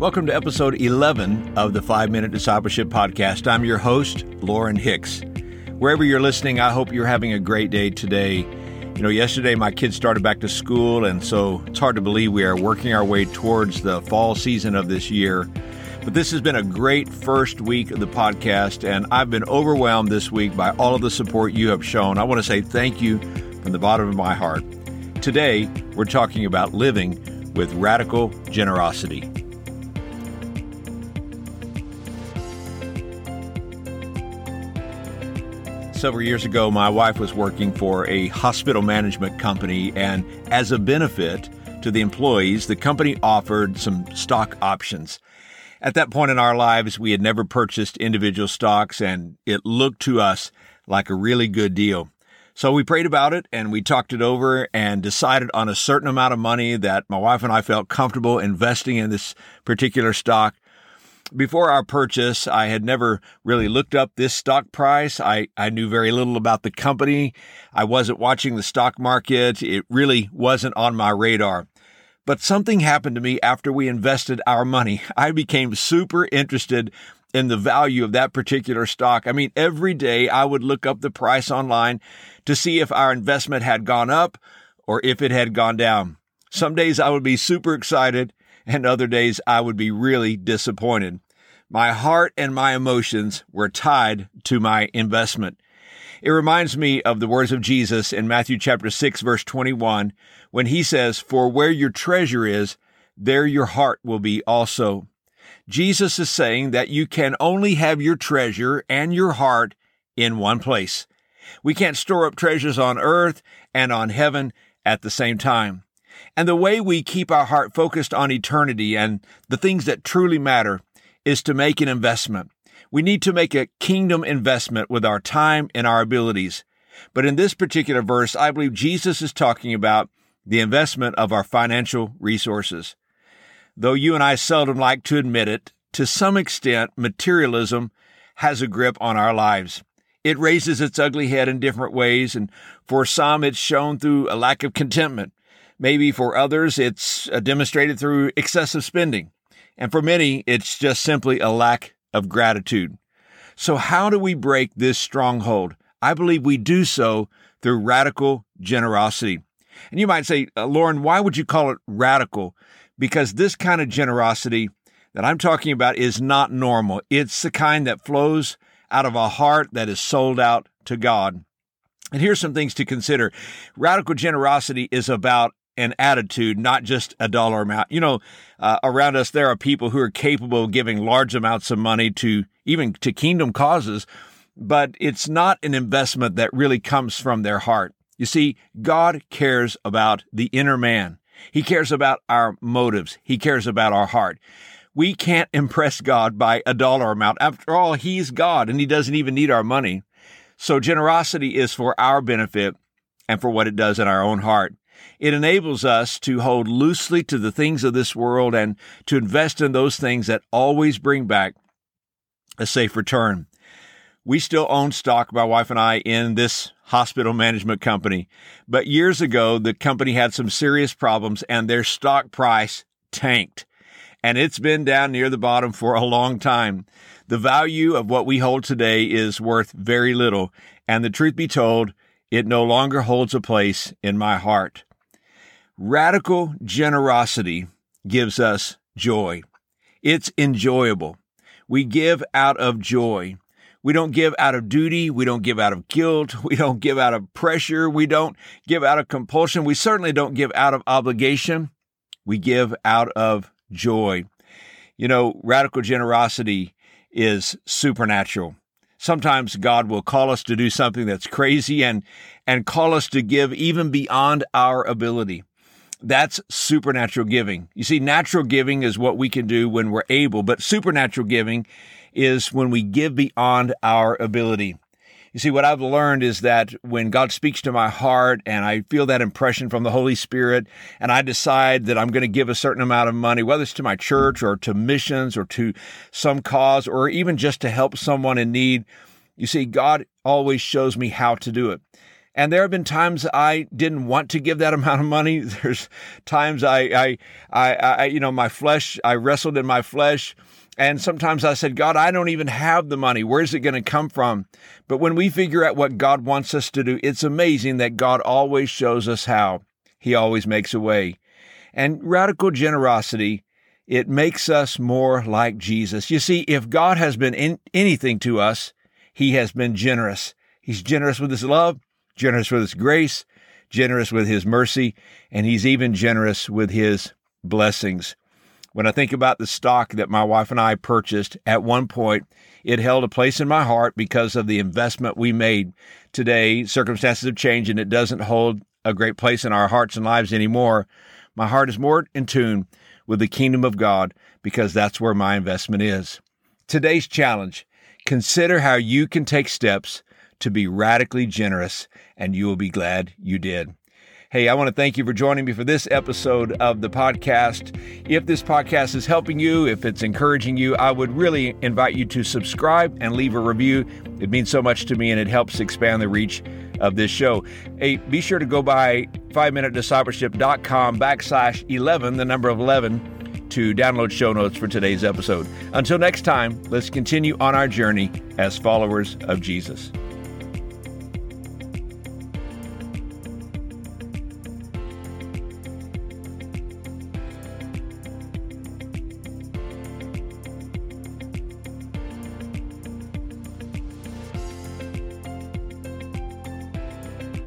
Welcome to episode 11 of the 5 Minute Discipleship Podcast. I'm your host, Lauren Hicks. Wherever you're listening, I hope you're having a great day today. You know, yesterday my kids started back to school, and so it's hard to believe we are working our way towards the fall season of this year. But this has been a great first week of the podcast, and I've been overwhelmed this week by all of the support you have shown. I want to say thank you from the bottom of my heart. Today, we're talking about living with radical generosity. Several years ago, my wife was working for a hospital management company, and as a benefit to the employees, the company offered some stock options. At that point in our lives, we had never purchased individual stocks, and it looked to us like a really good deal. So we prayed about it and we talked it over and decided on a certain amount of money that my wife and I felt comfortable investing in this particular stock before our purchase, I had never really looked up this stock price. I, I knew very little about the company. I wasn't watching the stock market. It really wasn't on my radar. But something happened to me after we invested our money. I became super interested in the value of that particular stock. I mean, every day I would look up the price online to see if our investment had gone up or if it had gone down. Some days I would be super excited and other days I would be really disappointed. My heart and my emotions were tied to my investment. It reminds me of the words of Jesus in Matthew chapter 6 verse 21 when he says, For where your treasure is, there your heart will be also. Jesus is saying that you can only have your treasure and your heart in one place. We can't store up treasures on earth and on heaven at the same time. And the way we keep our heart focused on eternity and the things that truly matter is to make an investment. We need to make a kingdom investment with our time and our abilities. But in this particular verse, I believe Jesus is talking about the investment of our financial resources. Though you and I seldom like to admit it, to some extent, materialism has a grip on our lives. It raises its ugly head in different ways, and for some, it's shown through a lack of contentment. Maybe for others, it's uh, demonstrated through excessive spending. And for many, it's just simply a lack of gratitude. So how do we break this stronghold? I believe we do so through radical generosity. And you might say, uh, Lauren, why would you call it radical? Because this kind of generosity that I'm talking about is not normal. It's the kind that flows out of a heart that is sold out to God. And here's some things to consider. Radical generosity is about an attitude, not just a dollar amount. You know, uh, around us, there are people who are capable of giving large amounts of money to even to kingdom causes, but it's not an investment that really comes from their heart. You see, God cares about the inner man. He cares about our motives. He cares about our heart. We can't impress God by a dollar amount. After all, He's God and He doesn't even need our money. So generosity is for our benefit and for what it does in our own heart. It enables us to hold loosely to the things of this world and to invest in those things that always bring back a safe return. We still own stock, my wife and I, in this hospital management company. But years ago, the company had some serious problems and their stock price tanked. And it's been down near the bottom for a long time. The value of what we hold today is worth very little. And the truth be told, it no longer holds a place in my heart. Radical generosity gives us joy. It's enjoyable. We give out of joy. We don't give out of duty. We don't give out of guilt. We don't give out of pressure. We don't give out of compulsion. We certainly don't give out of obligation. We give out of joy. You know, radical generosity is supernatural. Sometimes God will call us to do something that's crazy and, and call us to give even beyond our ability. That's supernatural giving. You see, natural giving is what we can do when we're able, but supernatural giving is when we give beyond our ability. You see, what I've learned is that when God speaks to my heart and I feel that impression from the Holy Spirit and I decide that I'm going to give a certain amount of money, whether it's to my church or to missions or to some cause or even just to help someone in need, you see, God always shows me how to do it. And there have been times I didn't want to give that amount of money. There's times I, I, I, I you know, my flesh, I wrestled in my flesh. And sometimes I said, God, I don't even have the money. Where's it going to come from? But when we figure out what God wants us to do, it's amazing that God always shows us how. He always makes a way. And radical generosity, it makes us more like Jesus. You see, if God has been in anything to us, he has been generous. He's generous with his love, generous with his grace, generous with his mercy, and he's even generous with his blessings. When I think about the stock that my wife and I purchased at one point, it held a place in my heart because of the investment we made. Today, circumstances have changed and it doesn't hold a great place in our hearts and lives anymore. My heart is more in tune with the kingdom of God because that's where my investment is. Today's challenge consider how you can take steps to be radically generous, and you will be glad you did. Hey, I want to thank you for joining me for this episode of the podcast. If this podcast is helping you, if it's encouraging you, I would really invite you to subscribe and leave a review. It means so much to me and it helps expand the reach of this show. Hey, be sure to go by 5minutediscipleship.com backslash 11, the number of 11, to download show notes for today's episode. Until next time, let's continue on our journey as followers of Jesus.